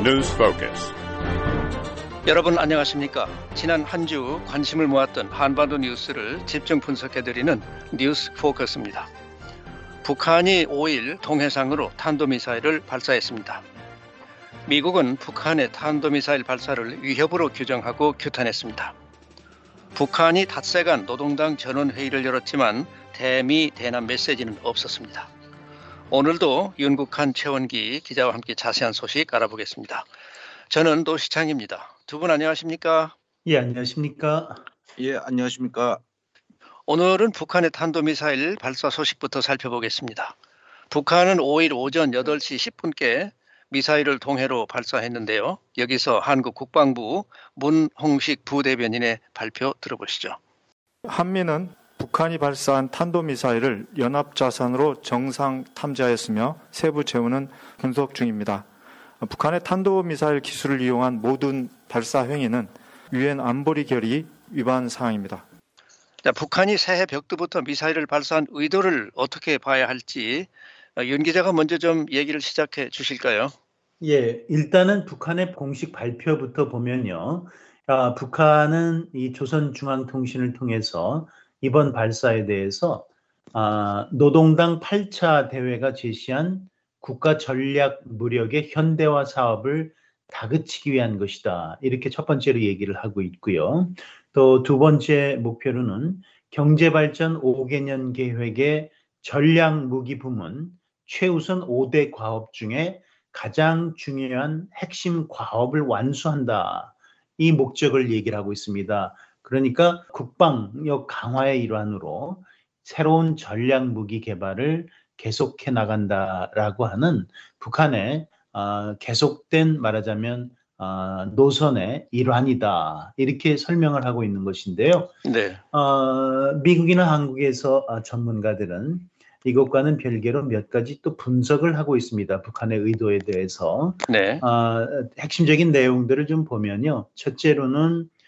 News Focus. 여러분 안녕하십니까? 지난 한 주 관심을 모았던 한반도 뉴스를 집중 분석해 드리는 뉴스 포커스입니다. 북한이 5일 동해상으로 탄도미사일을 발사했습니다. 미국은 북한의 탄도미사일 발사를 위협으로 규정하고 규탄했습니다. 북한이 닷새간 노동당 전원회의를 열었지만 대미 대남 메시지는 없었습니다. 오늘도 윤국한 최원기 기자와 함께 자세한 소식 알아보겠습니다. 저는 노시창입니다. 두 분 안녕하십니까? 예, 안녕하십니까? 예, 안녕하십니까? 오늘은 북한의 탄도미사일 발사 소식부터 살펴보겠습니다. 북한은 5일 오전 8시 10분께 미사일을 동해로 발사했는데요. 여기서 한국 국방부 문홍식 부대변인의 발표 들어보시죠. 한미는 북한이 발사한 탄도미사일을 연합자산으로 정상 탐지하였으며 세부 재우는 분석 중입니다. 북한의 탄도미사일 기술을 이용한 모든 발사 행위는 유엔 안보리 결의 위반 사항입니다. 자, 북한이 새해 벽두부터 미사일을 발사한 의도를 어떻게 봐야 할지 윤 기자가 먼저 좀 얘기를 시작해 주실까요? 예, 일단은 북한의 공식 발표부터 보면요. 아, 북한은 이 조선중앙통신을 통해서 이번 발사에 대해서 아, 노동당 8차 대회가 제시한 국가 전략 무력의 현대화 사업을 다그치기 위한 것이다. 이렇게 첫 번째로 얘기를 하고 있고요. 또 두 번째 목표로는 경제발전 5개년 계획의 전략 무기 부문 최우선 5대 과업 중에 가장 중요한 핵심 과업을 완수한다. 이 목적을 얘기를 하고 있습니다. 그러니까 국방력 강화의 일환으로 새로운 전략 무기 개발을 계속해 나간다라고 하는 북한의 어, 계속된 말하자면 어, 노선의 일환이다 이렇게 설명을 하고 있는 것인데요. 네. 어, 미국이나 한국에서 어, 전문가들은 이것과는 별개로 몇 가지 또 분석을 하고 있습니다. 북한의 의도에 대해서. 네. 어, 핵심적인 내용들을 좀 보면요. 첫째로는 어,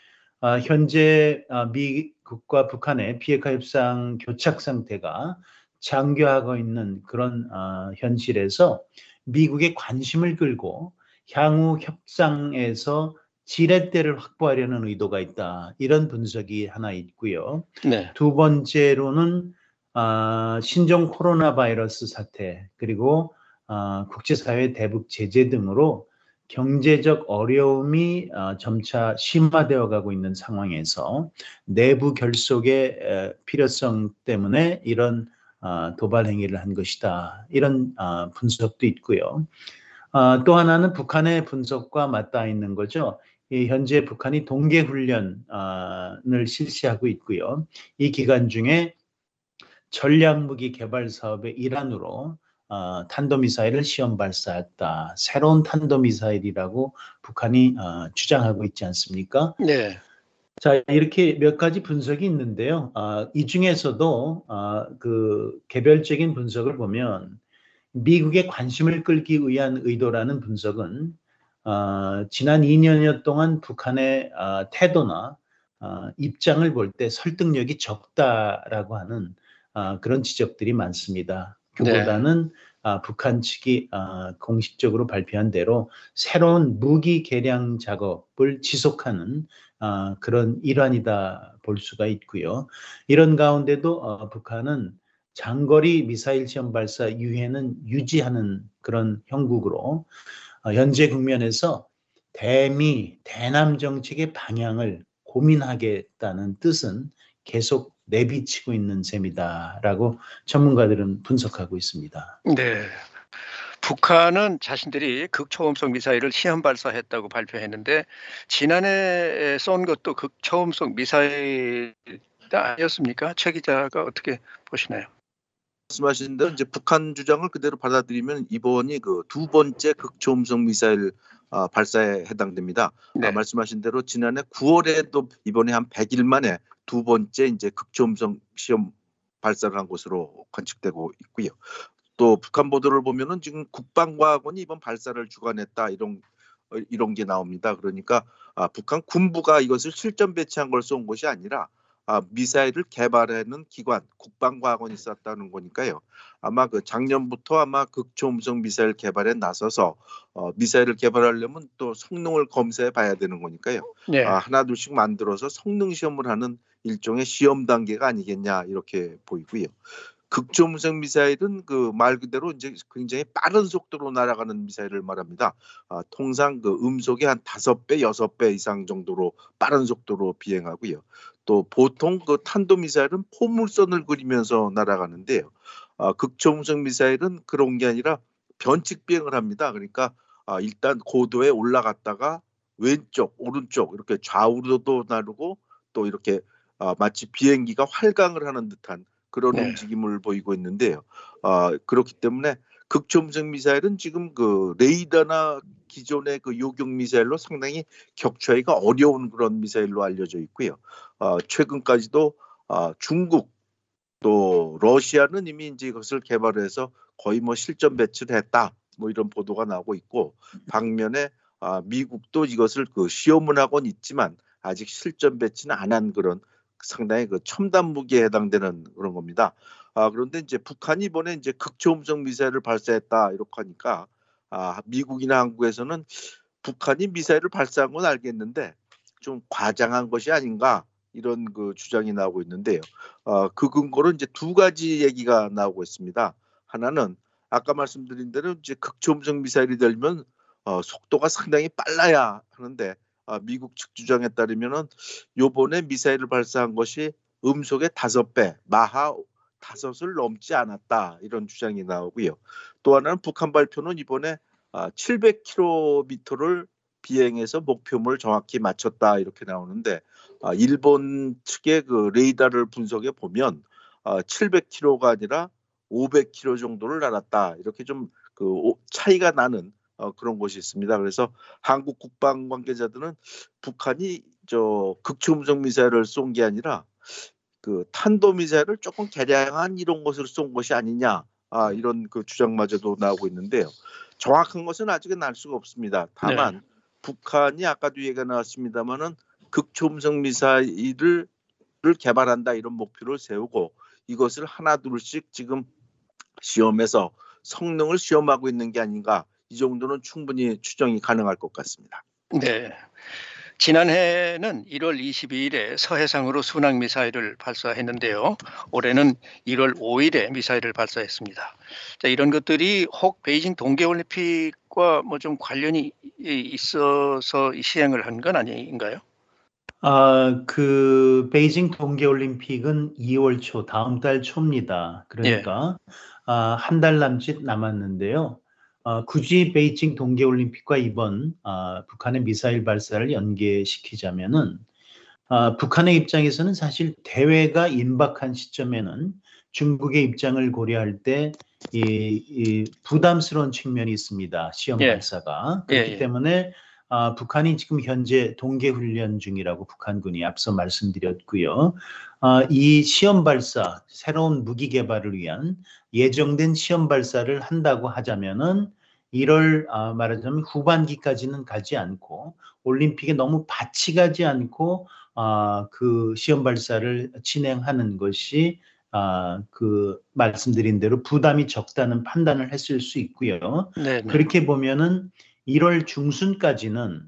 현재 어, 미국과 북한의 비핵화 협상 교착 상태가 장교하고 있는 그런 어, 현실에서 미국의 관심을 끌고 향후 협상에서 지렛대를 확보하려는 의도가 있다. 이런 분석이 하나 있고요. 네. 두 번째로는 어, 신종 코로나 바이러스 사태 그리고 어, 국제사회 대북 제재 등으로 경제적 어려움이 어, 점차 심화되어 가고 있는 상황에서 내부 결속의 에, 필요성 때문에 이런 어, 도발 행위를 한 것이다. 이런 어, 분석도 있고요. 어, 또 하나는 북한의 분석과 맞닿아 있는 거죠. 이 현재 북한이 동계 훈련을 실시하고 있고요. 이 기간 중에 전략 무기 개발 사업의 일환으로 어, 탄도미사일을 시험 발사했다. 새로운 탄도미사일이라고 북한이 어, 주장하고 있지 않습니까? 네. 자, 이렇게 몇 가지 분석이 있는데요. 어, 이 중에서도 어, 그 개별적인 분석을 보면 미국의 관심을 끌기 위한 의도라는 분석은 어, 지난 2년여 동안 북한의 어, 태도나 어, 입장을 볼 때 설득력이 적다라고 하는 어, 그런 지적들이 많습니다. 그보다는 아, 북한 측이 아, 공식적으로 발표한 대로 새로운 무기 개량 작업을 지속하는 아, 그런 일환이다 볼 수가 있고요. 이런 가운데도 어, 북한은 장거리 미사일 시험 발사 유해는 유지하는 그런 형국으로 어, 현재 국면에서 대미 대남 정책의 방향을 고민하겠다는 뜻은 계속 내비치고 있는 셈이다라고 전문가들은 분석하고 있습니다. 네. 북한은 자신들이 극초음속 미사일을 시험 발사했다고 발표했는데 지난해 쏜 것도 극초음속 미사일 아니었습니까? 최 기자가 어떻게 보시나요? 말씀하신 대로 이제 북한 주장을 그대로 받아들이면 이번이 그 두 번째 극초음속 미사일 아, 발사에 해당됩니다. 네. 아, 말씀하신 대로 지난해 9월에도 이번에 한 100일 만에 두 번째 이제 극초음속 시험 발사를 한 것으로 관측되고 있고요. 또 북한 보도를 보면은 지금 국방과학원이 이번 발사를 주관했다 이런 어, 이런 게 나옵니다. 그러니까 아, 북한 군부가 이것을 실전 배치한 걸 쏜 것이 아니라 아, 미사일을 개발하는 기관 국방과학원이 있었다는 거니까요. 아마 그 작년부터 아마 극초음속 미사일 개발에 나서서 어, 미사일을 개발하려면 또 성능을 검사해 봐야 되는 거니까요. 네. 아, 하나 둘씩 만들어서 성능 시험을 하는 일종의 시험 단계가 아니겠냐 이렇게 보이고요. 극초음속 미사일은 그 말 그대로 이제 굉장히 빠른 속도로 날아가는 미사일을 말합니다. 아, 통상 그 음속의 한 다섯 배, 여섯 배 이상 정도로 빠른 속도로 비행하고요. 또 보통 그 탄도 미사일은 포물선을 그리면서 날아가는데요. 아, 극초음속 미사일은 그런 게 아니라 변칙 비행을 합니다. 그러니까 아, 일단 고도에 올라갔다가 왼쪽, 오른쪽 이렇게 좌우로도 나르고 또 이렇게 아, 마치 비행기가 활강을 하는 듯한 그런 네. 움직임을 보이고 있는데요. 아, 그렇기 때문에 극초음속 미사일은 지금 그 레이더나 기존의 그 요격 미사일로 상당히 격추하기가 어려운 그런 미사일로 알려져 있고요. 아, 최근까지도 아, 중국 또 러시아는 이미 이제 이것을 개발해서 거의 뭐 실전 배치를 했다. 뭐 이런 보도가 나오고 있고 반면에 아, 미국도 이것을 그 시험은 하곤 있지만 아직 실전 배치는 안 한 그런 상당히 그 첨단 무기에 해당되는 그런 겁니다. 아, 그런데 이제 북한이 이번에 이제 극초음속 미사일을 발사했다 이렇게 하니까 아, 미국이나 한국에서는 북한이 미사일을 발사한 건 알겠는데 좀 과장한 것이 아닌가 이런 그 주장이 나오고 있는데요. 어, 그 근거로 이제 두 가지 얘기가 나오고 있습니다. 하나는 아까 말씀드린 대로 이제 극초음속 미사일이 되면 어, 속도가 상당히 빨라야 하는데 아, 미국 측 주장에 따르면은 요번에 미사일을 발사한 것이 음속의 다섯 배 마하 다섯을 넘지 않았다. 이런 주장이 나오고요. 또 하나는 북한 발표는 이번에 아, 700km를 비행해서 목표물 정확히 맞췄다. 이렇게 나오는데 아, 일본 측의 그 레이더를 분석해 보면 아, 700km가 아니라 500km 정도를 날았다. 이렇게 좀 그 차이가 나는 어, 그런 것이 있습니다. 그래서 한국 국방 관계자들은 북한이 저 극초음속 미사일을 쏜 게 아니라 그 탄도 미사일을 조금 개량한 이런 것을 쏜 것이 아니냐 아, 이런 그 주장마저도 나오고 있는데요. 정확한 것은 아직은 알 수가 없습니다. 다만 북한이 아까도 얘기가 나왔습니다만은 극초음속 미사일을 를 개발한다 이런 목표를 세우고 이것을 하나 둘씩 지금 시험에서 성능을 시험하고 있는 게 아닌가 이 정도는 충분히 추정이 가능할 것 같습니다. 네. 지난해는 1월 22일에 서해상으로 순항 미사일을 발사했는데요. 올해는 1월 5일에 미사일을 발사했습니다. 자, 이런 것들이 혹 베이징 동계올림픽과 뭐 좀 관련이 있어서 이 시행을 한 건 아닌가요? 아, 그 베이징 동계올림픽은 2월 초, 다음 달 초입니다. 그러니까 아, 한 달 남짓 남았는데요. 아, 굳이 베이징 동계올림픽과 이번 아, 북한의 미사일 발사를 연계시키자면은 아, 북한의 입장에서는 사실 대회가 임박한 시점에는 중국의 입장을 고려할 때 이, 이 부담스러운 측면이 있습니다. 시험 예. 발사가 예, 그렇기 예. 때문에 아, 북한이 지금 현재 동계 훈련 중이라고 북한군이 앞서 말씀드렸고요. 아, 이 시험 발사, 새로운 무기 개발을 위한 예정된 시험 발사를 한다고 하자면은 1월 아, 말하자면 후반기까지는 가지 않고 올림픽에 너무 같이 가지 않고 아, 그 시험 발사를 진행하는 것이 아, 그 말씀드린 대로 부담이 적다는 판단을 했을 수 있고요. 네. 네. 그렇게 보면은 1월 중순까지는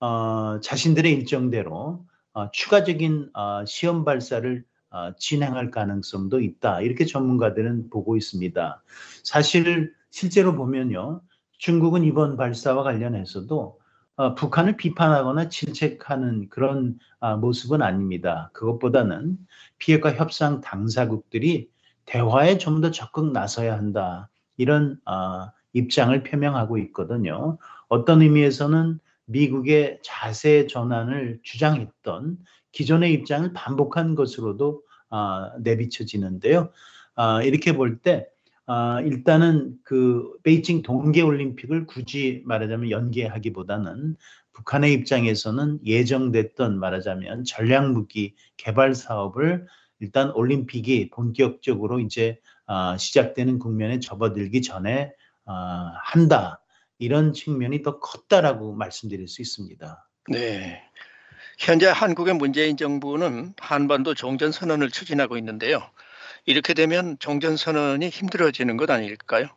어, 자신들의 일정대로 어, 추가적인 어, 시험 발사를 어, 진행할 가능성도 있다. 이렇게 전문가들은 보고 있습니다. 사실 실제로 보면요. 중국은 이번 발사와 관련해서도 어, 북한을 비판하거나 질책하는 그런 아, 모습은 아닙니다. 그것보다는 피해가 협상 당사국들이 대화에 좀 더 적극 나서야 한다. 이런 아, 입장을 표명하고 있거든요. 어떤 의미에서는 미국의 자세 전환을 주장했던 기존의 입장을 반복한 것으로도 아, 내비쳐지는데요. 아, 이렇게 볼때 아, 일단은 그 베이징 동계 올림픽을 굳이 말하자면 연계하기보다는 북한의 입장에서는 예정됐던 말하자면 전략 무기 개발 사업을 일단 올림픽이 본격적으로 이제 아, 시작되는 국면에 접어들기 전에 아, 한다 이런 측면이 더 컸다라고 말씀드릴 수 있습니다. 네. 현재 한국의 문재인 정부는 한반도 종전 선언을 추진하고 있는데요. 이렇게 되면 종전 선언이 힘들어지는 것 아닐까요?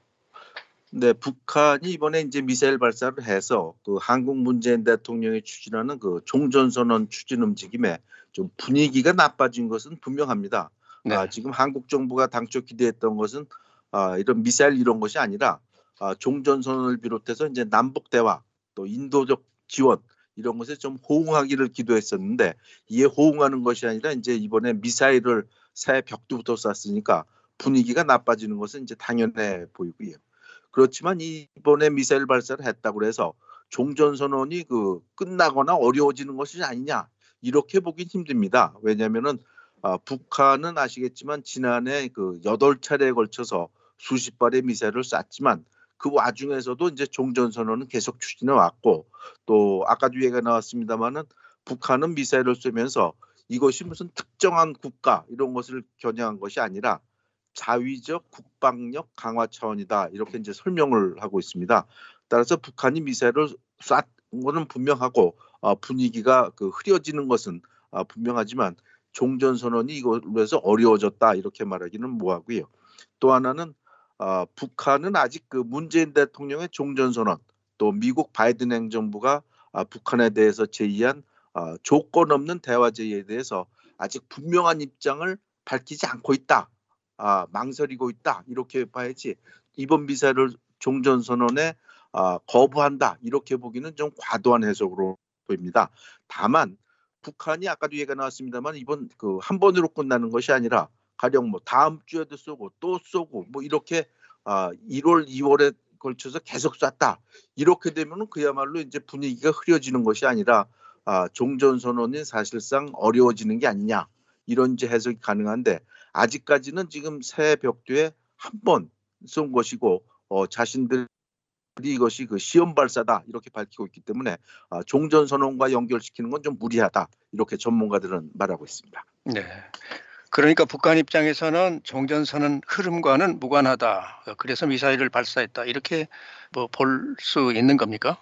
네, 북한이 이번에 이제 미사일 발사를 해서 그 한국 문재인 대통령이 추진하는 그 종전선언 추진 움직임에 좀 분위기가 나빠진 것은 분명합니다. 네. 아, 지금 한국 정부가 당초 기대했던 것은 아, 이런 미사일 이런 것이 아니라 아, 종전선언을 비롯해서 이제 남북 대화 또 인도적 지원 이런 것에 좀 호응하기를 기도했었는데 이에 호응하는 것이 아니라 이제 이번에 미사일을 새 벽두부터 쐈으니까 분위기가 나빠지는 것은 이제 당연해 보이고요. 그렇지만 이번에 미사일 발사를 했다고 해서 종전선언이 그 끝나거나 어려워지는 것이 아니냐 이렇게 보긴 힘듭니다. 왜냐하면은 아, 북한은 아시겠지만 지난해 그 여덟 차례에 걸쳐서 수십 발의 미사일을 쐈지만 그 와중에서도 이제 종전 선언은 계속 추진해 왔고 또 아까도 얘기가 나왔습니다마는 북한은 미사일을 쏘면서 이것이 무슨 특정한 국가 이런 것을 겨냥한 것이 아니라 자위적 국방력 강화 차원이다 이렇게 이제 설명을 하고 있습니다. 따라서 북한이 미사일을 쐈 거는 분명하고 어, 분위기가 그 흐려지는 것은 어, 분명하지만 종전 선언이 이걸로 해서 어려워졌다 이렇게 말하기는 뭐하고요. 또 하나는 어, 북한은 아직 그 문재인 대통령의 종전 선언 또 미국 바이든 행정부가 아, 북한에 대해서 제의한 아, 조건 없는 대화 제의에 대해서 아직 분명한 입장을 밝히지 않고 있다. 아, 망설이고 있다. 이렇게 봐야지 이번 미사일을 종전 선언에 아, 거부한다. 이렇게 보기는 좀 과도한 해석으로 보입니다. 다만 북한이 아까도 얘기가 나왔습니다만 이번 그 한 번으로 끝나는 것이 아니라 가령 뭐 다음 주에도 쏘고 또 쏘고 뭐 이렇게 아 1월 2월에 걸쳐서 계속 쐈다 이렇게 되면은 그야말로 이제 분위기가 흐려지는 것이 아니라 아 종전 선언이 사실상 어려워지는 게 아니냐 이런 이제 해석이 가능한데 아직까지는 지금 새 벽두에 한 번 쏜 것이고 어 자신들 이것이 그 시험 발사다 이렇게 밝히고 있기 때문에 아, 종전 선언과 연결시키는 건 좀 무리하다 이렇게 전문가들은 말하고 있습니다. 네. 그러니까 북한 입장에서는 종전선언 흐름과는 무관하다. 그래서 미사일을 발사했다. 이렇게 뭐 볼 수 있는 겁니까?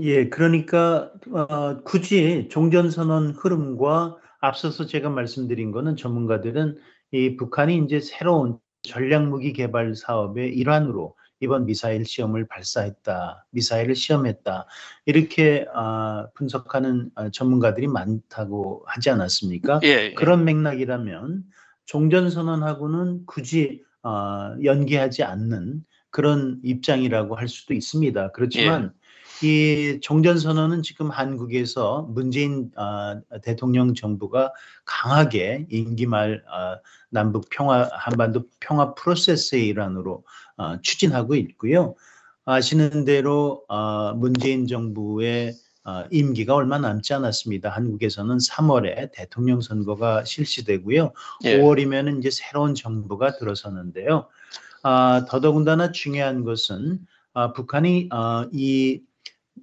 예, 그러니까 어, 굳이 종전선언 흐름과 앞서서 제가 말씀드린 거는 전문가들은 이 북한이 이제 새로운 전략무기 개발 사업의 일환으로 이번 미사일 시험을 발사했다, 미사일을 시험했다 이렇게 아, 분석하는 아, 전문가들이 많다고 하지 않았습니까? 예. 예. 그런 맥락이라면 종전 선언하고는 굳이 아, 연계하지 않는 그런 입장이라고 할 수도 있습니다. 그렇지만 이 종전선언은 지금 한국에서 문재인 아, 대통령 정부가 강하게 임기 말 아, 남북 평화 한반도 평화 프로세스의 일환으로 아, 추진하고 있고요. 아시는 대로 아, 문재인 정부의 아, 임기가 얼마 남지 않았습니다. 한국에서는 3월에 대통령 선거가 실시되고요. 예. 5월이면 이제 새로운 정부가 들어서는데요. 아, 더더군다나 중요한 것은 아, 북한이 아, 이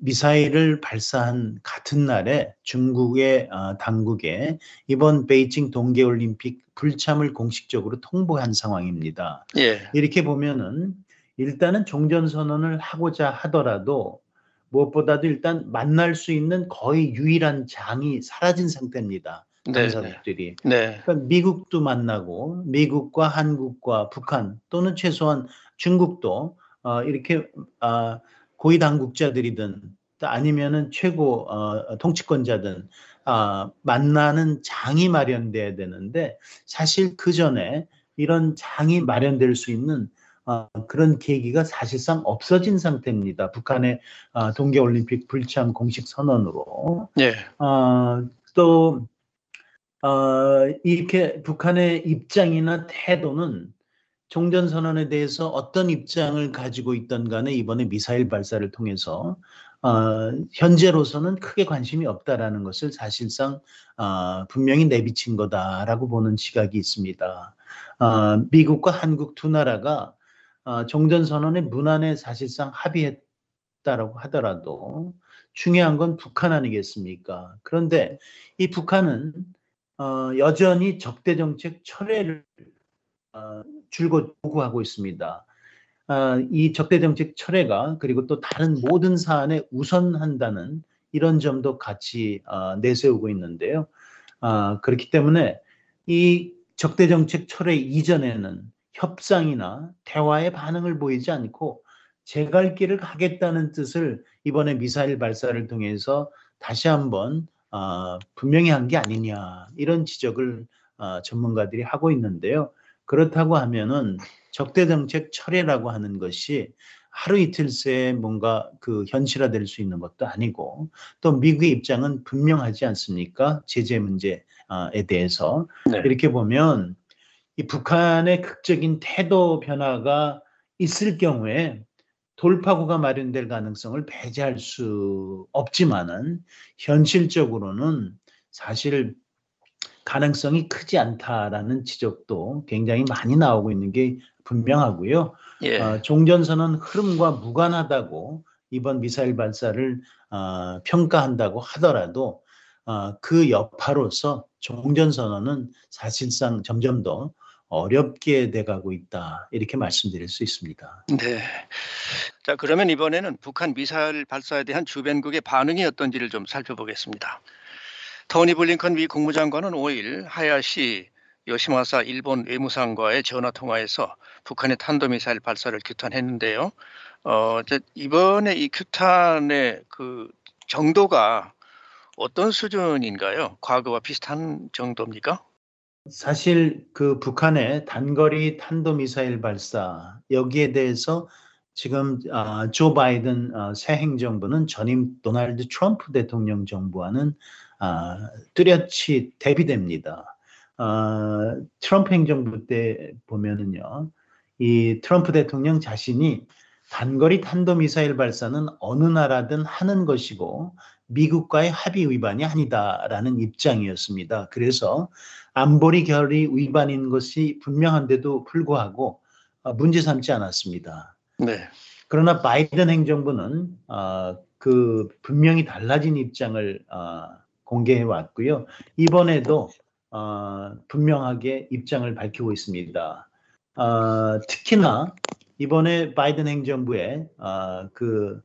미사일을 발사한 같은 날에 중국의 아, 당국에 이번 베이징 동계올림픽 불참을 공식적으로 통보한 상황입니다. 예. 이렇게 보면은 일단은 종전선언을 하고자 하더라도 무엇보다도 일단 만날 수 있는 거의 유일한 장이 사라진 상태입니다. 네. 네. 당사국들이. 네. 그러니까 미국도 만나고 미국과 한국과 북한 또는 최소한 중국도 어, 이렇게 아, 고위 당국자들이든 또 아니면은 최고 어, 통치권자든 아, 만나는 장이 마련돼야 되는데 사실 그 전에 이런 장이 마련될 수 있는 어, 그런 계기가 사실상 없어진 상태입니다. 북한의 어, 동계올림픽 불참 공식 선언으로 예. 어, 또 어, 이렇게 북한의 입장이나 태도는 종전 선언에 대해서 어떤 입장을 가지고 있던 간에 이번에 미사일 발사를 통해서 어, 현재로서는 크게 관심이 없다라는 것을 사실상 어, 분명히 내비친 거다라고 보는 시각이 있습니다. 어, 미국과 한국 두 나라가 어, 종전 선언의 문안에 사실상 합의했다라고 하더라도 중요한 건 북한 아니겠습니까? 그런데 이 북한은 어, 여전히 적대 정책 철회를 어, 줄곧 요구하고 있습니다. 아, 이 적대 정책 철회가 그리고 또 다른 모든 사안에 우선한다는 이런 점도 같이 어, 내세우고 있는데요. 아, 그렇기 때문에 이 적대 정책 철회 이전에는 협상이나 대화의 반응을 보이지 않고 제갈 길을 가겠다는 뜻을 이번에 미사일 발사를 통해서 다시 한번 어, 분명히 한 게 아니냐 이런 지적을 어, 전문가들이 하고 있는데요. 그렇다고 하면은 적대 정책 철회라고 하는 것이 하루 이틀 새에 뭔가 그 현실화될 수 있는 것도 아니고 또 미국의 입장은 분명하지 않습니까? 제재 문제에 대해서 네. 이렇게 보면 이 북한의 극적인 태도 변화가 있을 경우에 돌파구가 마련될 가능성을 배제할 수 없지만은 현실적으로는 사실 가능성이 크지 않다라는 지적도 굉장히 많이 나오고 있는 게 분명하고요. 예. 어, 종전선언 흐름과 무관하다고 이번 미사일 발사를 어, 평가한다고 하더라도 어, 그 여파로서 종전선언은 사실상 점점 더 어렵게 돼가고 있다 이렇게 말씀드릴 수 있습니다. 네. 자 그러면 이번에는 북한 미사일 발사에 대한 주변국의 반응이 어떤지를 좀 살펴보겠습니다. 토니 블링컨 미 국무장관은 5일 하야시 요시마사 일본 외무상과의 전화 통화에서 북한의 탄도미사일 발사를 규탄했는데요. 어, 이번에 이 규탄의 그 정도가 어떤 수준인가요? 과거와 비슷한 정도입니까? 사실 그 북한의 단거리 탄도미사일 발사 여기에 대해서 지금 어, 조 바이든 어, 새 행정부는 전임 도널드 트럼프 대통령 정부와는 어, 뚜렷이 대비됩니다. 어, 트럼프 행정부 때 보면은요, 이 트럼프 대통령 자신이 단거리 탄도미사일 발사는 어느 나라든 하는 것이고 미국과의 합의 위반이 아니다라는 입장이었습니다. 그래서 안보리 결의 위반인 것이 분명한데도 불구하고 어, 문제 삼지 않았습니다. 네. 그러나 바이든 행정부는 어, 그 분명히 달라진 입장을 어, 공개해 왔고요. 이번에도 어, 분명하게 입장을 밝히고 있습니다. 어, 특히나 이번에 바이든 행정부의 어, 그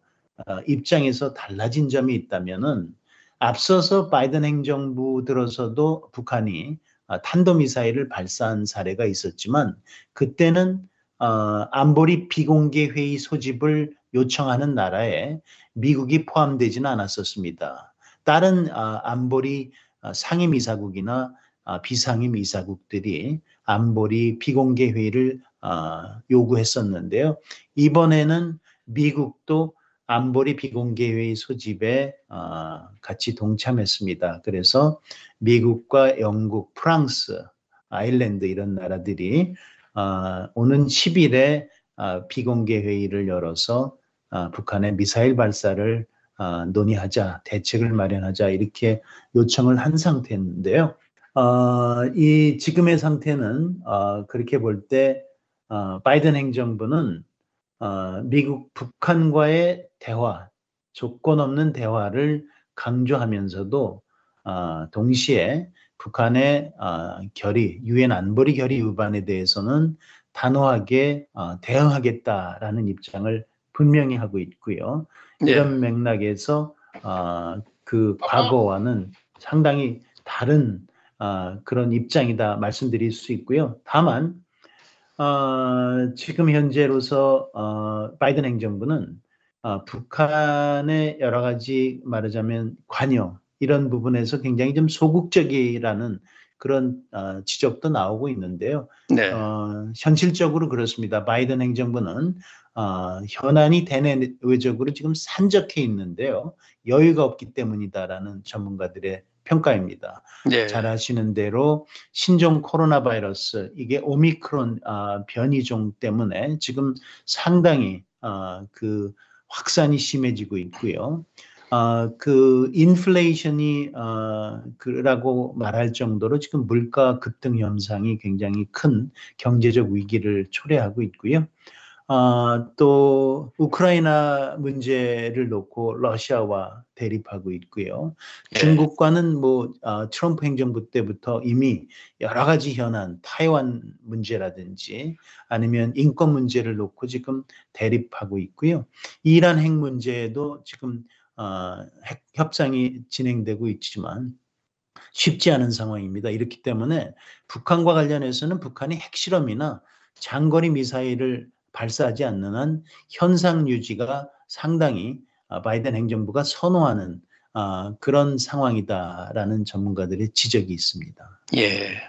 어, 입장에서 달라진 점이 있다면은 앞서서 바이든 행정부 들어서도 북한이 어, 탄도미사일을 발사한 사례가 있었지만 그때는 어, 안보리 비공개 회의 소집을 요청하는 나라에 미국이 포함되지는 않았었습니다. 다른 어, 안보리 어, 상임 이사국이나 어, 비상임 이사국들이 안보리 비공개 회의를 어, 요구했었는데요. 이번에는 미국도 안보리 비공개 회의 소집에 어, 같이 동참했습니다. 그래서 미국과 영국, 프랑스, 아일랜드 이런 나라들이 어, 오는 10일에 어, 비공개 회의를 열어서 어, 북한의 미사일 발사를 어, 논의하자, 대책을 마련하자 이렇게 요청을 한 상태인데요. 어, 이 지금의 상태는 어, 그렇게 볼때 어, 바이든 행정부는 어, 미국 북한과의 대화, 조건 없는 대화를 강조하면서도 어, 동시에 북한의 어, 결의, 유엔 안보리 결의 위반에 대해서는 단호하게 어, 대응하겠다라는 입장을 분명히 하고 있고요. 네. 이런 맥락에서 어, 그 과거와는 상당히 다른 어, 그런 입장이다 말씀드릴 수 있고요. 다만 어, 지금 현재로서 어, 바이든 행정부는 어, 북한의 여러 가지 말하자면 관여 이런 부분에서 굉장히 좀 소극적이라는 그런 어, 지적도 나오고 있는데요. 네. 어, 현실적으로 그렇습니다. 바이든 행정부는 어, 현안이 대내외적으로 지금 산적해 있는데요. 여유가 없기 때문이다라는 전문가들의 평가입니다. 네. 잘 아시는 대로 신종 코로나 바이러스 이게 오미크론 아, 변이종 때문에 지금 상당히 아, 그 확산이 심해지고 있고요. 아, 그 인플레이션이 아, 그라고 말할 정도로 지금 물가 급등 현상이 굉장히 큰 경제적 위기를 초래하고 있고요. 아, 또 우크라이나 문제를 놓고 러시아와 대립하고 있고요. 네. 중국과는 뭐 아, 트럼프 행정부 때부터 이미 여러 가지 현안, 타이완 문제라든지 아니면 인권 문제를 놓고 지금 대립하고 있고요. 이란 핵 문제에도 지금 어, 핵- 협상이 진행되고 있지만 쉽지 않은 상황입니다. 이렇기 때문에 북한과 관련해서는 북한이 핵실험이나 장거리 미사일을 발사하지 않는 한 현상 유지가 상당히 아, 바이든 행정부가 선호하는 아, 그런 상황이다라는 전문가들의 지적이 있습니다. 예.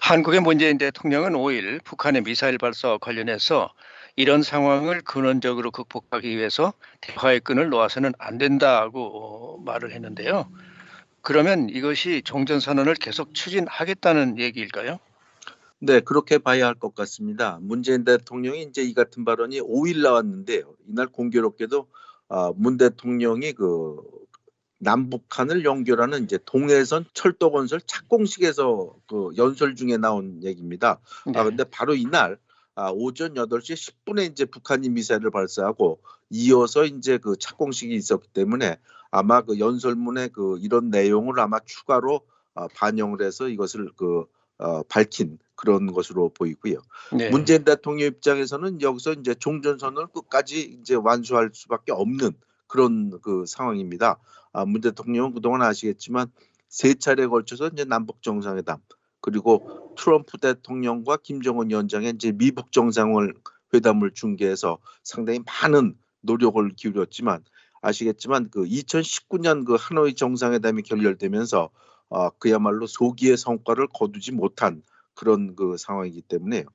한국의 문재인 대통령은 5일 북한의 미사일 발사와 관련해서 이런 상황을 근원적으로 극복하기 위해서 대화의 끈을 놓아서는 안 된다고 말을 했는데요. 그러면 이것이 종전 선언을 계속 추진하겠다는 얘기일까요? 네, 그렇게 봐야 할 것 같습니다. 문재인 대통령이 이제 이 같은 발언이 5일 나왔는데요. 이날 공교롭게도 아, 문 대통령이 그 남북한을 연결하는 이제 동해선 철도 건설 착공식에서 그 연설 중에 나온 얘기입니다. 네. 아 근데 바로 이날 아, 오전 8시 10분에 이제 북한이 미사일을 발사하고 이어서 이제 그 착공식이 있었기 때문에 아마 그 연설문에 그 이런 내용을 아마 추가로 아, 반영을 해서 이것을 그 어, 밝힌 그런 것으로 보이고요. 네. 문재인 대통령 입장에서는 여기서 이제 종전선언을 끝까지 이제 완수할 수밖에 없는 그런 그 상황입니다. 아, 문 대통령은 그동안 아시겠지만 세 차례에 걸쳐서 이제 남북 정상회담 그리고 트럼프 대통령과 김정은 위원장의 이제 미북 정상을 회담을 중계해서 상당히 많은 노력을 기울였지만 아시겠지만 그 2019년 그 하노이 정상회담이 결렬되면서 어, 그야말로 소기의 성과를 거두지 못한 그런 그 상황이기 때문에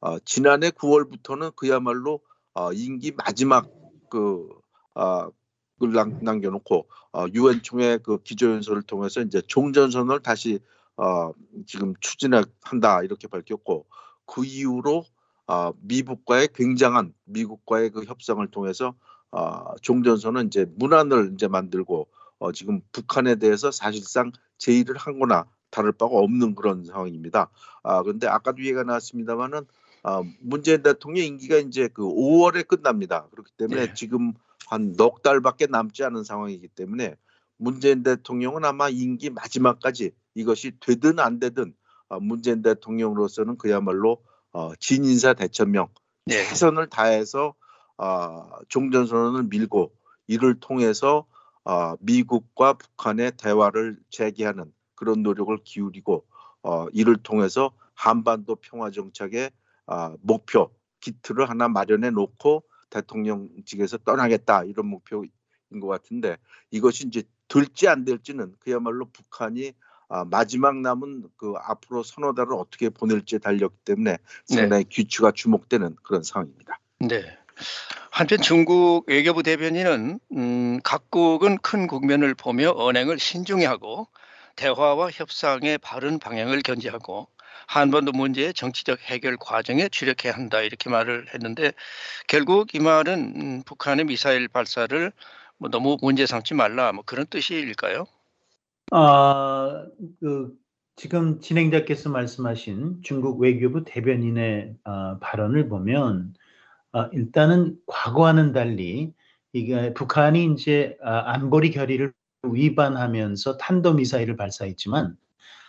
어, 지난해 9월부터는 그야말로 어, 임기 마지막 그 어, 남겨놓고 어, 유엔 총회 그 기조연설을 통해서 이제 종전선언을 다시 어, 지금 추진한다 이렇게 밝혔고 그 이후로 어, 미국과의 굉장한 미국과의 그 협상을 통해서 어, 종전선언 이제 문안을 이제 만들고 어, 지금 북한에 대해서 사실상 제의를 한 거나 다를 바가 없는 그런 상황입니다. 아 그런데 아까도 얘기가 나왔습니다만은 아, 문재인 대통령 임기가 이제 그 5월에 끝납니다. 그렇기 때문에 네. 지금 한 넉 달밖에 남지 않은 상황이기 때문에 문재인 대통령은 아마 임기 마지막까지 이것이 되든 안 되든 아, 문재인 대통령으로서는 그야말로 어, 진인사 대천명 네. 최선을 다해서 아, 종전선언을 밀고 이를 통해서 아, 미국과 북한의 대화를 재개하는 그런 노력을 기울이고 어, 이를 통해서 한반도 평화 정착의 아, 목표 기틀을 하나 마련해 놓고 대통령직에서 떠나겠다 이런 목표인 것 같은데 이것이 이제 될지 안 될지는 그야말로 북한이 아, 마지막 남은 그 앞으로 서너 달을 어떻게 보낼지에 달렸기 때문에 상당히 귀추가 주목되는 그런 상황입니다. 네. 한편 중국 외교부 대변인은 음, 각국은 큰 국면을 보며 언행을 신중히 하고 대화와 협상의 바른 방향을 견지하고 한반도 문제의 정치적 해결 과정에 주력해야 한다 이렇게 말을 했는데 결국 이 말은 음, 북한의 미사일 발사를 뭐 너무 문제 삼지 말라 뭐 그런 뜻일까요? 아, 그 지금 진행자께서 말씀하신 중국 외교부 대변인의 아, 발언을 보면 아, 일단은 과거와는 달리 이게 북한이 이제 아, 안보리 결의를 위반하면서 탄도 미사일을 발사했지만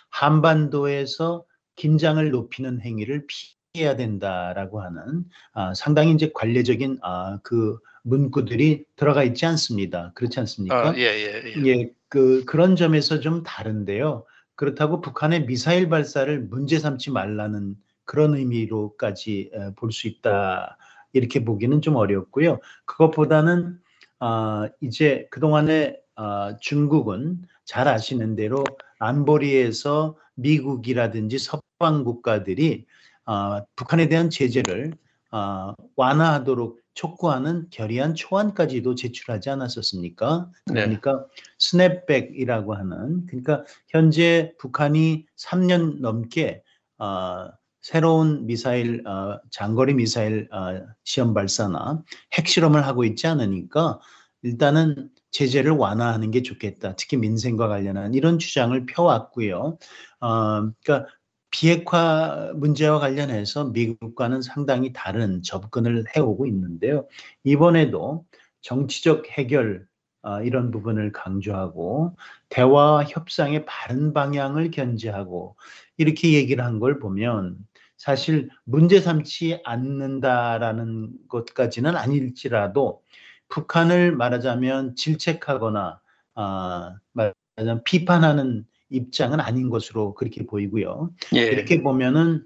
한반도에서 긴장을 높이는 행위를 피 해야 된다라고 하는 아, 상당히 이제 관례적인 아, 그 문구들이 들어가 있지 않습니다. 그렇지 않습니까? 아, 예, 예, 예. 예, 그 그런 점에서 좀 다른데요. 그렇다고 북한의 미사일 발사를 문제 삼지 말라는 그런 의미로까지 볼 수 있다 이렇게 보기는 좀 어렵고요. 그것보다는 아, 이제 그 동안에 아, 중국은 잘 아시는 대로 안보리에서 미국이라든지 서방 국가들이 아, 북한에 대한 제재를 아, 완화하도록 촉구하는 결의안 초안까지도 제출하지 않았었습니까? 네. 그러니까 스냅백이라고 하는 그러니까 현재 북한이 3년 넘게 어, 새로운 미사일 어, 장거리 미사일 어, 시험 발사나 핵실험을 하고 있지 않으니까 일단은 제재를 완화하는 게 좋겠다. 특히 민생과 관련한 이런 주장을 펴왔고요. 어, 그러니까 비핵화 문제와 관련해서 미국과는 상당히 다른 접근을 해오고 있는데요. 이번에도 정치적 해결 어, 이런 부분을 강조하고 대화와 협상의 바른 방향을 견지하고 이렇게 얘기를 한 걸 보면 사실 문제 삼지 않는다라는 것까지는 아닐지라도 북한을 말하자면 질책하거나 아, 말하자면 비판하는 입장은 아닌 것으로 그렇게 보이고요. 예. 이렇게 보면은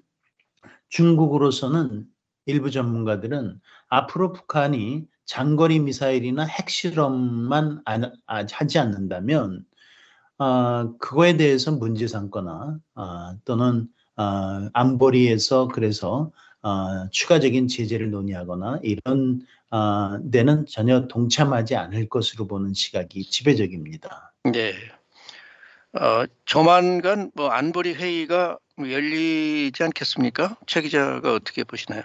중국으로서는 일부 전문가들은 앞으로 북한이 장거리 미사일이나 핵실험만 안- 아, 하지 않는다면 아, 그거에 대해서 문제 삼거나 아, 또는 아, 안보리에서 그래서 아, 추가적인 제재를 논의하거나 이런 아, 데는 전혀 동참하지 않을 것으로 보는 시각이 지배적입니다. 예. 어, 조만간 뭐 안보리 회의가 뭐 열리지 않겠습니까? 최 기자가 어떻게 보시나요?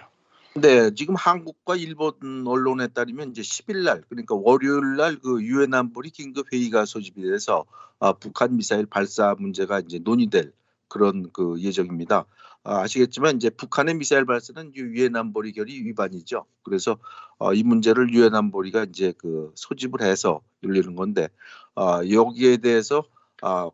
네, 지금 한국과 일본 언론에 따르면 이제 10일 날 그러니까 월요일 날그 유엔 안보리 긴급 회의가 소집이 돼서 아, 북한 미사일 발사 문제가 이제 논의될 그런 그 예정입니다. 아, 아시겠지만 이제 북한의 미사일 발사는 유엔 안보리 결의 위반이죠. 그래서 어, 이 문제를 유엔 안보리가 이제 그 소집을 해서 열리는 건데 아, 여기에 대해서 아,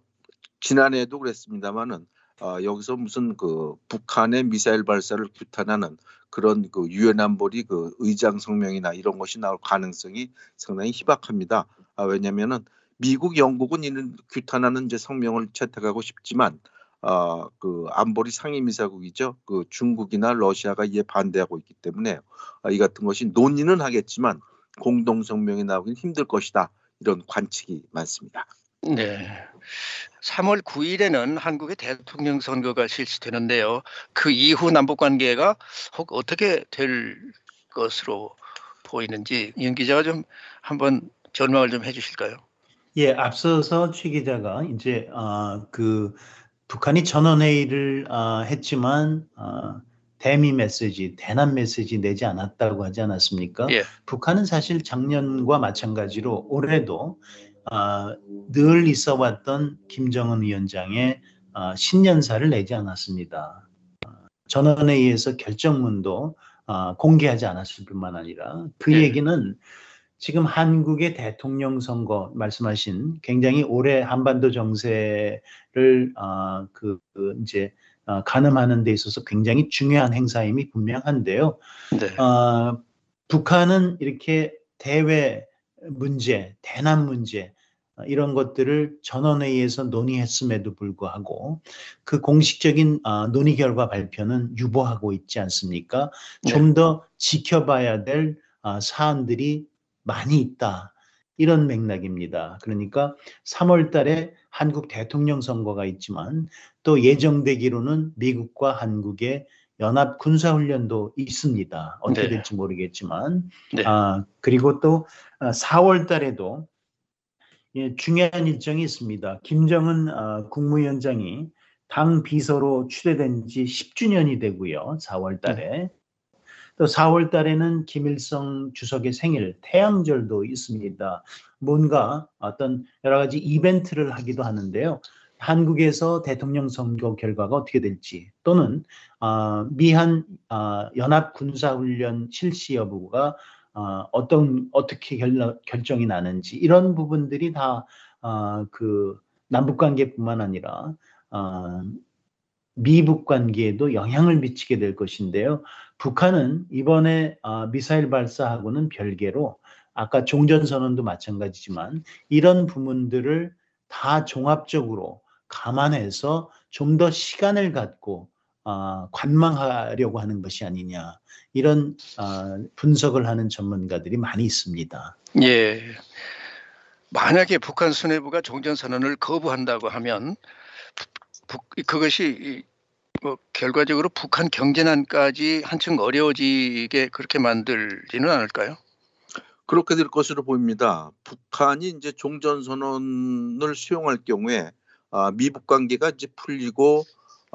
지난해에도 그랬습니다마는 아, 여기서 무슨 그 북한의 미사일 발사를 규탄하는 그런 그 유엔 안보리 그 의장 성명이나 이런 것이 나올 가능성이 상당히 희박합니다. 아, 왜냐하면은 미국, 영국은 이런 규탄하는 이제 성명을 채택하고 싶지만 아, 그 안보리 상임이사국이죠. 그 중국이나 러시아가 이에 반대하고 있기 때문에 아, 이 같은 것이 논의는 하겠지만 공동 성명이 나오긴 힘들 것이다. 이런 관측이 많습니다. 네. 3월 9일에는 한국의 대통령 선거가 실시되는데요. 그 이후 남북 관계가 혹 어떻게 될 것으로 보이는지 윤 기자가 좀 한번 전망을 좀 해주실까요? 예, 앞서서 최 기자가 이제 아, 그 북한이 전원회의를 아, 했지만 아, 대미 메시지, 대남 메시지 내지 않았다고 하지 않았습니까? 예. 북한은 사실 작년과 마찬가지로 올해도 아, 늘 있어 왔던 김정은 위원장의 아, 신년사를 내지 않았습니다. 아, 전원회의에서 결정문도 아, 공개하지 않았을 뿐만 아니라 그 예. 얘기는 지금 한국의 대통령 선거 말씀하신 굉장히 올해 한반도 정세를 아, 그, 그 이제 아, 가늠하는 데 있어서 굉장히 중요한 행사임이 분명한데요. 네. 어, 북한은 이렇게 대외 문제, 대남 문제 어, 이런 것들을 전원회의에서 논의했음에도 불구하고 그 공식적인 아, 논의 결과 발표는 유보하고 있지 않습니까? 네. 좀더 지켜봐야 될 아, 사안들이 많이 있다. 이런 맥락입니다. 그러니까 3월 달에 한국 대통령 선거가 있지만 또 예정되기로는 미국과 한국의 연합 군사훈련도 있습니다. 어떻게 네. 될지 모르겠지만. 네. 아, 그리고 또 4월 달에도 예, 중요한 일정이 있습니다. 김정은 아, 국무위원장이 당 비서로 추대된 지 10주년이 되고요. 4월 달에. 또 4월 달에는 김일성 주석의 생일 태양절도 있습니다. 뭔가 어떤 여러 가지 이벤트를 하기도 하는데요. 한국에서 대통령 선거 결과가 어떻게 될지 또는 아, 미한 아, 연합 군사훈련 실시 여부가 아, 어떤 어떻게 결, 결정이 나는지 이런 부분들이 다 아, 그 남북 관계뿐만 아니라 아, 미북 관계에도 영향을 미치게 될 것인데요. 북한은 이번에 아, 미사일 발사하고는 별개로 아까 종전선언도 마찬가지지만 이런 부분들을 다 종합적으로 감안해서 좀 더 시간을 갖고 아, 관망하려고 하는 것이 아니냐 이런 아, 분석을 하는 전문가들이 많이 있습니다. 예. 만약에 북한 수뇌부가 종전선언을 거부한다고 하면 북, 그것이 이- 뭐 결과적으로 북한 경제난까지 한층 어려워지게 그렇게 만들지는 않을까요? 그렇게 될 것으로 보입니다. 북한이 이제 종전 선언을 수용할 경우에 아, 미북 관계가 이제 풀리고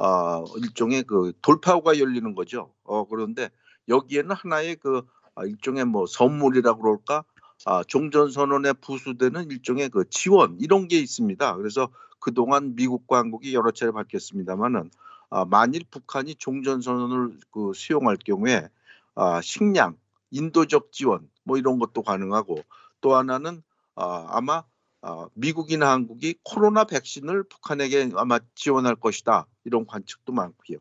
아, 일종의 그 돌파구가 열리는 거죠. 어, 그런데 여기에는 하나의 그 아, 일종의 뭐 선물이라고 그럴까? 아, 종전 선언에 부수되는 일종의 그 지원 이런 게 있습니다. 그래서 그동안 미국과 한국이 여러 차례 밝혔습니다만은 아, 만일 북한이 종전 선언을 그 수용할 경우에 아, 식량, 인도적 지원 뭐 이런 것도 가능하고 또 하나는 아, 아마 아, 미국이나 한국이 코로나 백신을 북한에게 아마 지원할 것이다 이런 관측도 많고요.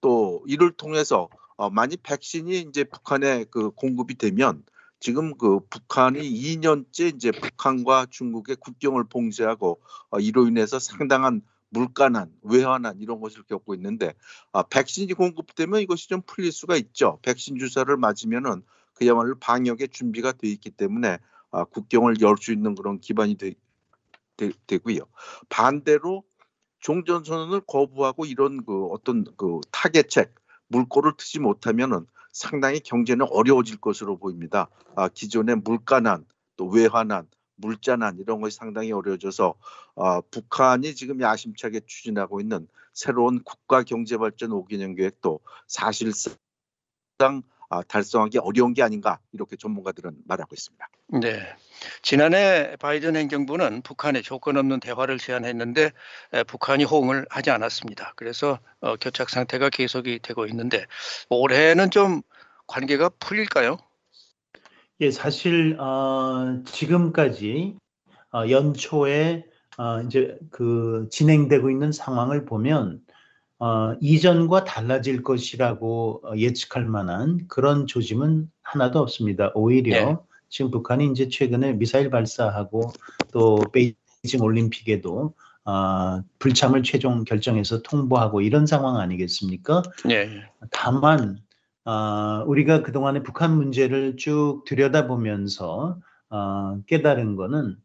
또 이를 통해서 어, 만약 백신이 이제 북한에 그 공급이 되면 지금 그 북한이 2년째 이제 북한과 중국의 국경을 봉쇄하고 어, 이로 인해서 상당한 물가난, 외환난 이런 것을 겪고 있는데 아, 백신이 공급되면 이것이 좀 풀릴 수가 있죠. 백신 주사를 맞으면은 그야말로 방역에 준비가 돼 있기 때문에 아, 국경을 열 수 있는 그런 기반이 되, 되, 고요 반대로 종전선언을 거부하고 이런 그 어떤 그 타겟책 물꼬를 트지 못하면은 상당히 경제는 어려워질 것으로 보입니다. 아, 기존의 물가난 또 외환난 물자난 이런 것이 상당히 어려워져서 어, 북한이 지금 야심차게 추진하고 있는 새로운 국가 경제 발전 5개년 계획도 사실상 아, 달성하기 어려운 게 아닌가 이렇게 전문가들은 말하고 있습니다. 네. 지난해 바이든 행정부는 북한에 조건 없는 대화를 제안했는데 에, 북한이 호응을 하지 않았습니다. 그래서 어, 교착 상태가 계속이 되고 있는데 올해는 좀 관계가 풀릴까요? 예, 사실 어, 지금까지 어, 연초에 어, 이제 그 진행되고 있는 상황을 보면 어, 이전과 달라질 것이라고 어, 예측할 만한 그런 조짐은 하나도 없습니다. 오히려 네. 지금 북한이 이제 최근에 미사일 발사하고 또 베이징 올림픽에도 어, 불참을 최종 결정해서 통보하고 이런 상황 아니겠습니까? 네. 다만 어, 우리가 그동안에 북한 문제를 쭉 들여다보면서 어, 깨달은 거는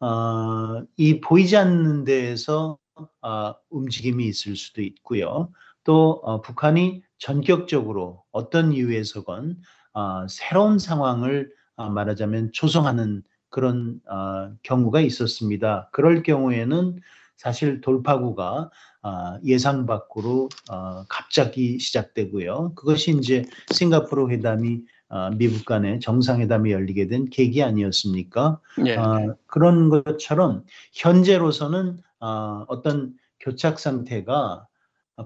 어, 이 보이지 않는 데에서 어, 움직임이 있을 수도 있고요. 또 어, 북한이 전격적으로 어떤 이유에서건 어, 새로운 상황을 어, 말하자면 조성하는 그런 어, 경우가 있었습니다. 그럴 경우에는 사실 돌파구가 어, 예상 밖으로 어, 갑자기 시작되고요. 그것이 이제 싱가포르 회담이 어, 미국 간의 정상회담이 열리게 된 계기 아니었습니까? 예. 어, 그런 것처럼 현재로서는 어, 어떤 교착 상태가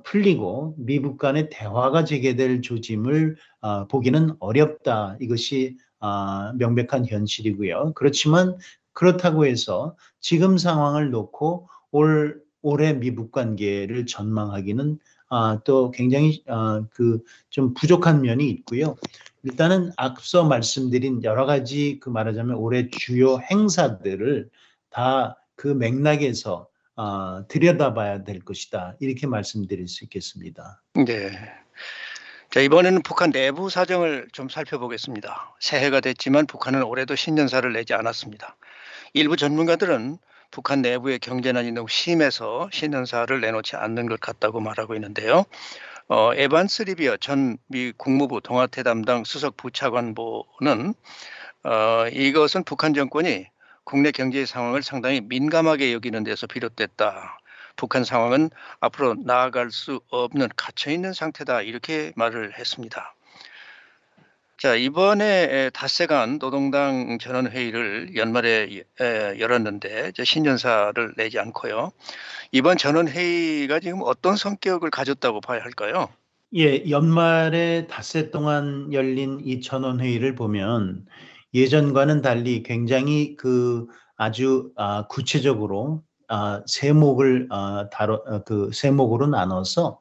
풀리고 미국 간의 대화가 재개될 조짐을 어, 보기는 어렵다. 이것이 어, 명백한 현실이고요. 그렇지만 그렇다고 해서 지금 상황을 놓고 올 올해 미북 관계를 전망하기는 아, 또 굉장히 아, 그좀 부족한 면이 있고요. 일단은 앞서 말씀드린 여러 가지 그 말하자면 올해 주요 행사들을 다 그 맥락에서 아, 들여다봐야 될 것이다 이렇게 말씀드릴 수 있겠습니다. 네. 자 이번에는 북한 내부 사정을 좀 살펴보겠습니다. 새해가 됐지만 북한은 올해도 신년사를 내지 않았습니다. 일부 전문가들은 북한 내부의 경제난이 너무 심해서 신년사를 내놓지 않는 것 같다고 말하고 있는데요. 어, 에반스 리비어 전 미 국무부 동아태 담당 수석 부차관보는 어, 이것은 북한 정권이 국내 경제 상황을 상당히 민감하게 여기는 데서 비롯됐다. 북한 상황은 앞으로 나아갈 수 없는 갇혀 있는 상태다 이렇게 말을 했습니다. 자, 이번에 닷새간 노동당 전원회의를 연말에 열었는데 신년사를 내지 않고요. 이번 전원회의가 지금 어떤 성격을 가졌다고 봐야 할까요? 예, 연말에 닷새 동안 열린 이 전원회의를 보면 예전과는 달리 굉장히 그 아주 아, 구체적으로 아, 세목을 아, 다뤄 아, 그 세목으로 나눠서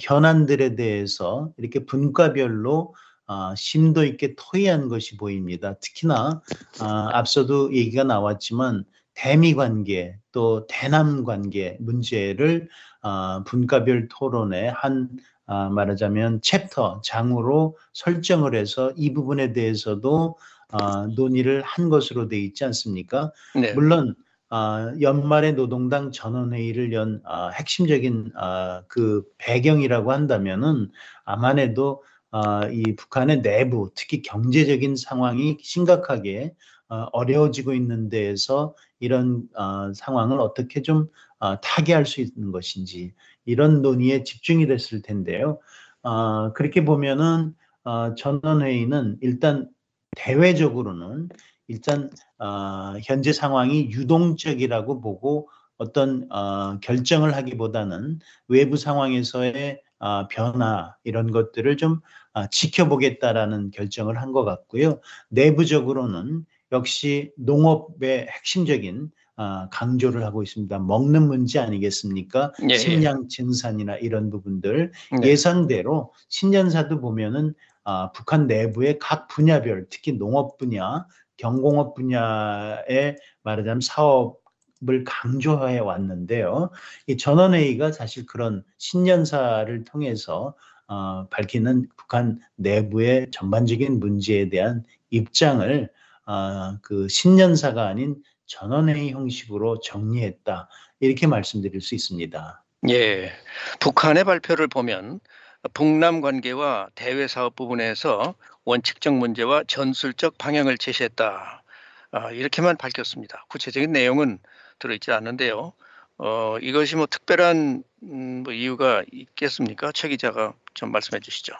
현안들에 대해서 이렇게 분과별로 어, 심도 있게 토의한 것이 보입니다. 특히나 어, 앞서도 얘기가 나왔지만 대미 관계 또 대남 관계 문제를 어, 분과별 토론의 한 어, 말하자면 챕터 장으로 설정을 해서 이 부분에 대해서도 어, 논의를 한 것으로 돼 있지 않습니까? 네. 물론 어, 연말에 노동당 전원회의를 연 어, 핵심적인 어, 그 배경이라고 한다면은 아마도 어, 이 북한의 내부 특히 경제적인 상황이 심각하게 어, 어려워지고 있는 데에서 이런 어, 상황을 어떻게 좀 어, 타개할 수 있는 것인지 이런 논의에 집중이 됐을 텐데요. 어, 그렇게 보면은 어, 전원회의는 일단 대외적으로는 일단 어, 현재 상황이 유동적이라고 보고 어떤 어, 결정을 하기보다는 외부 상황에서의 어, 변화 이런 것들을 좀 어, 지켜보겠다라는 결정을 한 것 같고요. 내부적으로는 역시 농업의 핵심적인 어, 강조를 하고 있습니다. 먹는 문제 아니겠습니까? 예, 예. 식량 증산이나 이런 부분들 네. 예상대로 신년사도 보면은 아, 북한 내부의 각 분야별, 특히 농업 분야, 경공업 분야의 말하자면 사업을 강조해 왔는데요. 이 전원회의가 사실 그런 신년사를 통해서 어, 밝히는 북한 내부의 전반적인 문제에 대한 입장을 어, 그 신년사가 아닌 전원회의 형식으로 정리했다 이렇게 말씀드릴 수 있습니다. 예, 북한의 발표를 보면 북남 관계와 대외 사업 부분에서 원칙적 문제와 전술적 방향을 제시했다. 아, 이렇게만 밝혔습니다. 구체적인 내용은 들어있지 않는데요. 어, 이것이 뭐 특별한 음, 뭐 이유가 있겠습니까? 최 기자가 좀 말씀해 주시죠.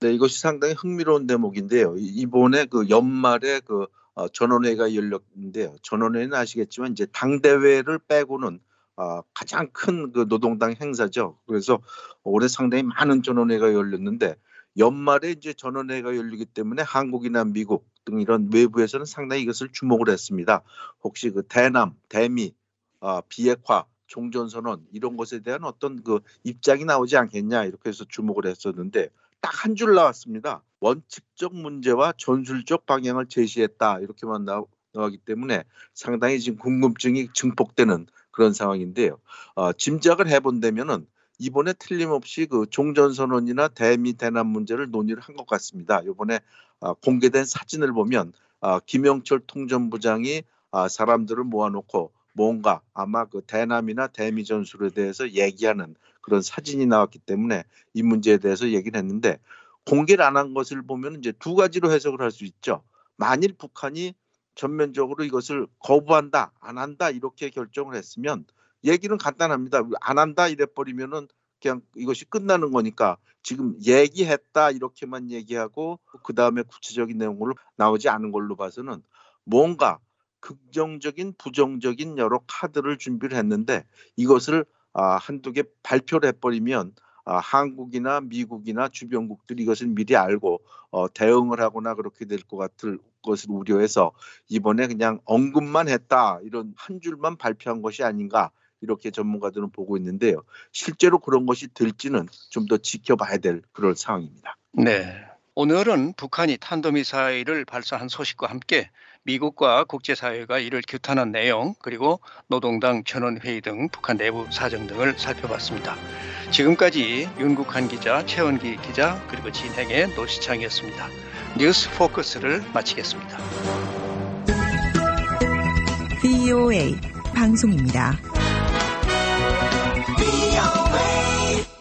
네, 이것이 상당히 흥미로운 대목인데요. 이번에 그 연말에 그 어, 전원회가 열렸는데요. 전원회는 아시겠지만 이제 당 대회를 빼고는 어, 가장 큰 그 노동당 행사죠. 그래서 올해 상당히 많은 전원회가 열렸는데 연말에 이제 전원회가 열리기 때문에 한국이나 미국 등 이런 외부에서는 상당히 이것을 주목을 했습니다. 혹시 그 대남, 대미, 어, 비핵화, 종전선언 이런 것에 대한 어떤 그 입장이 나오지 않겠냐 이렇게 해서 주목을 했었는데 딱 한 줄 나왔습니다. 원칙적 문제와 전술적 방향을 제시했다 이렇게만 나, 나오기 때문에 상당히 지금 궁금증이 증폭되는 그런 상황인데요. 어, 짐작을 해본다면은 이번에 틀림없이 그 종전선언이나 대미 대남 문제를 논의를 한 것 같습니다. 이번에 어, 공개된 사진을 보면 어, 김영철 통전부장이 어, 사람들을 모아놓고 뭔가 아마 그 대남이나 대미 전술에 대해서 얘기하는 그런 사진이 나왔기 때문에 이 문제에 대해서 얘기를 했는데 공개를 안 한 것을 보면 이제 두 가지로 해석을 할 수 있죠. 만일 북한이 전면적으로 이것을 거부한다, 안 한다 이렇게 결정을 했으면 얘기는 간단합니다. 안 한다 이래 버리면은 그냥 이것이 끝나는 거니까 지금 얘기했다 이렇게만 얘기하고 그 다음에 구체적인 내용으로 나오지 않은 걸로 봐서는 뭔가 긍정적인 부정적인 여러 카드를 준비를 했는데 이것을 아, 한두 개 발표를 해버리면 아, 한국이나 미국이나 주변국들이 이것을 미리 알고 어, 대응을 하거나 그렇게 될 것 같을 것을 우려해서 이번에 그냥 언급만 했다 이런 한 줄만 발표한 것이 아닌가 이렇게 전문가들은 보고 있는데요. 실제로 그런 것이 될지는 좀 더 지켜봐야 될 그런 상황입니다. 네. 오늘은 북한이 탄도미사일을 발사한 소식과 함께 미국과 국제사회가 이를 규탄한 내용 그리고 노동당 전원회의 등 북한 내부 사정 등을 살펴봤습니다. 지금까지 윤국한 기자, 최원기 기자 그리고 진행의 노시창이었습니다. 뉴스 포커스를 마치겠습니다. VOA 방송입니다.